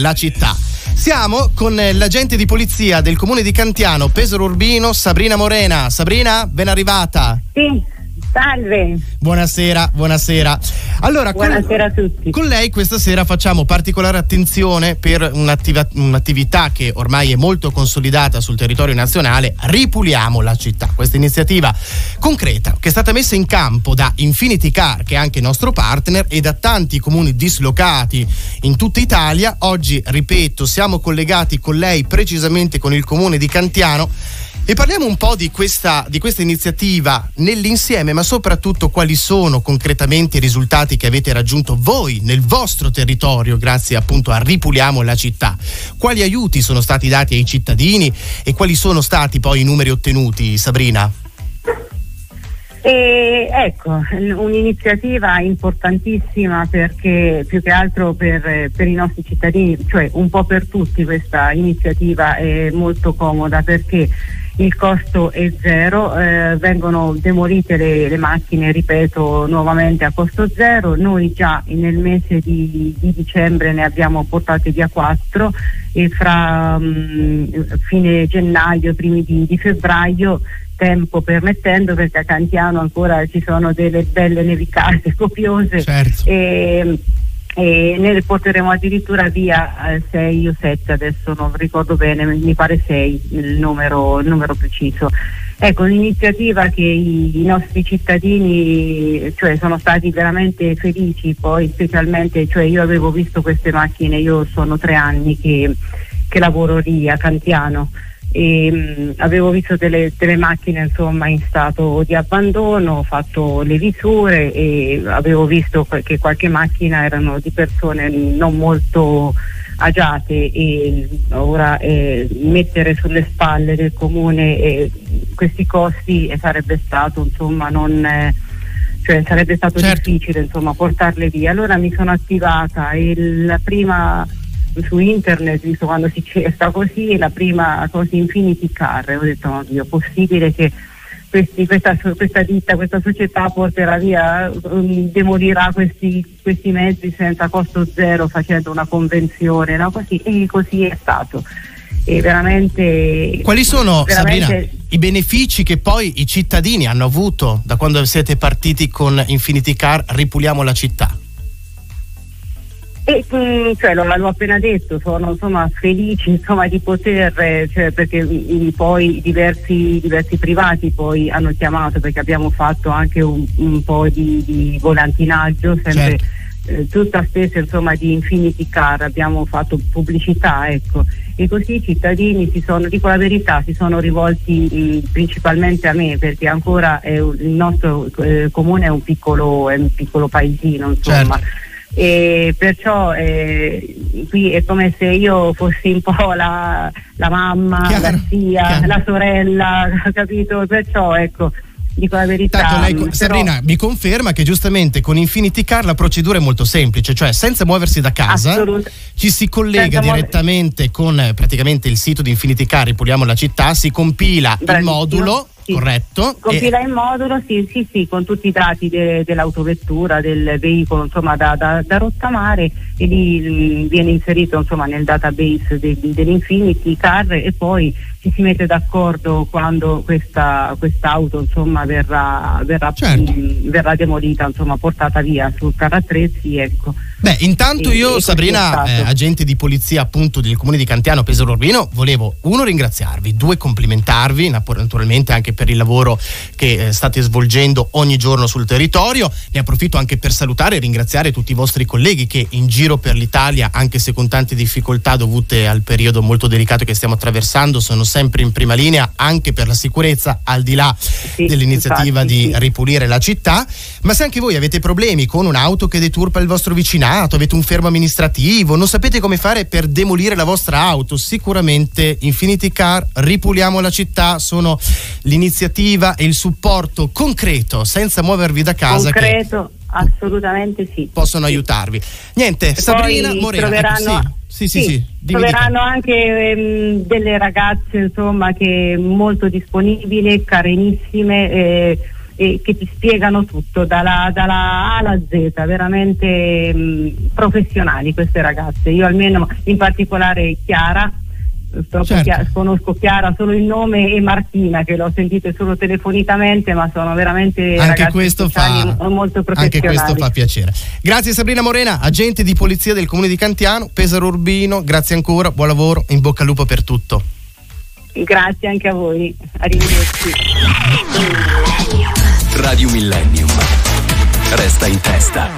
la città. Siamo con l'agente di polizia del comune di Cantiano, Pesaro Urbino, Sabrina Morena. Sabrina, ben arrivata. Sì, Salve. Buonasera, buonasera. Allora, buonasera con, a tutti. Con lei questa sera facciamo particolare attenzione per un'attività che ormai è molto consolidata sul territorio nazionale, Ripuliamo la città. Questa iniziativa concreta che è stata messa in campo da Infinity Car, che è anche nostro partner, e da tanti comuni dislocati in tutta Italia. Oggi, ripeto, siamo collegati con lei precisamente con il comune di Cantiano e parliamo un po' di questa, di questa, iniziativa nell'insieme, ma soprattutto quali sono concretamente i risultati che avete raggiunto voi nel vostro territorio grazie appunto a Ripuliamo la città. Quali aiuti sono stati dati ai cittadini e quali sono stati poi i numeri ottenuti, Sabrina? E ecco, un'iniziativa importantissima perché più che altro per, per, i nostri cittadini, cioè un po' per tutti questa iniziativa è molto comoda perché il costo è zero, eh, vengono demolite le, le, macchine, ripeto, nuovamente a costo zero, noi già nel mese di, di dicembre ne abbiamo portate via quattro e fra mh, mm, fine gennaio, primi di, di febbraio tempo permettendo perché a Cantiano ancora ci sono delle belle nevicate copiose certo. e, e ne porteremo addirittura via 6 eh, o 7 adesso non ricordo bene mi pare 6 il numero, il numero preciso. Ecco un'iniziativa che i, i, nostri cittadini cioè, sono stati veramente felici poi specialmente cioè io avevo visto queste macchine io sono tre anni che, che lavoro lì a Cantiano e, mh, avevo visto delle, delle, macchine insomma in stato di abbandono, ho fatto le visure e avevo visto che qualche macchina erano di persone non molto agiate e ora eh, mettere sulle spalle del comune eh, questi costi eh, sarebbe stato insomma non eh, cioè sarebbe stato certo. difficile insomma portarle via allora mi sono attivata e la prima su internet, visto quando si cerca così, la prima cosa Infinity Car, ho detto no, Dio, possibile che questi, questa, questa, ditta, questa società porterà via, um, demolirà questi, questi, mezzi senza costo zero facendo una convenzione, no? così, e così è stato. E veramente, Quali sono, veramente, Sabrina, i benefici che poi i cittadini hanno avuto da quando siete partiti con Infinity Car Ripuliamo la città? E mm, cioè, lo, l'ho appena detto, sono insomma, felici insomma, di poter, cioè, perché mm, poi diversi, diversi, privati poi hanno chiamato perché abbiamo fatto anche un, un po' di, di volantinaggio, sempre certo. eh, tutta spesa insomma, di Infinity Car, abbiamo fatto pubblicità, ecco. E così i cittadini si sono, dico la verità, si sono rivolti mh, mm, principalmente a me perché ancora un, il nostro eh, comune è un piccolo, è un piccolo paesino, insomma. Certo e perciò eh, qui è come se io fossi un po' la, la mamma, chiaro, la zia, chiaro. la sorella, capito? Perciò ecco dico la verità. Tanto lei, però... Sabrina, mi conferma che giustamente con Infinity Car la procedura è molto semplice, cioè senza muoversi da casa Assolut- ci si collega senza direttamente muover... con eh, praticamente il sito di Infinity Car, ripuliamo la città, si compila Bravissimo. il modulo sì. corretto. Compila e... in modulo, sì, sì, sì, con tutti i dati de, dell'autovettura, del veicolo, insomma, da, da, da rottamare e lì mm, viene inserito insomma, nel database de, dell'Infinity Car e poi ci si mette d'accordo quando questa quest'auto insomma, verrà, verrà, certo. mh, verrà demolita, insomma, portata via sul carrattrezzi. Ecco. Beh, intanto e, io, e Sabrina, eh, agente di polizia appunto del comune di Cantiano, Pesaro Urbino, volevo uno ringraziarvi, due complimentarvi, naturalmente anche per il lavoro che eh, state svolgendo ogni giorno sul territorio. Ne approfitto anche per salutare e ringraziare tutti i vostri colleghi che in giro per l'Italia, anche se con tante difficoltà dovute al periodo molto delicato che stiamo attraversando, sono sempre in prima linea anche per la sicurezza, al di là sì, dell'iniziativa infatti, di sì. ripulire la città. Ma se anche voi avete problemi con un'auto che deturpa il vostro vicinato, avete un fermo amministrativo, non sapete come fare per demolire la vostra auto, sicuramente Infinity Car, ripuliamo la città, sono l'iniziativa l'iniziativa e il supporto concreto senza muovervi da casa. Concreto, assolutamente sì. Possono aiutarvi. Niente, e Sabrina Moreno. Ecco, troveranno, ecco, sì. Sì, sì, sì. Dimmi troveranno anche ehm, delle ragazze insomma che molto disponibili, carinissime. Eh, e che ti spiegano tutto dalla, dalla A alla Z, veramente mh, professionali queste ragazze. Io almeno in particolare Chiara certo. Chiara, conosco Chiara solo il nome e Martina che l'ho sentito solo telefonicamente ma sono veramente anche questo, fa, molto anche questo fa piacere. Grazie Sabrina Morena agente di polizia del comune di Cantiano Pesaro Urbino grazie ancora buon lavoro in bocca al lupo per tutto. Grazie anche a voi arrivederci. Radio Millennium. Resta in testa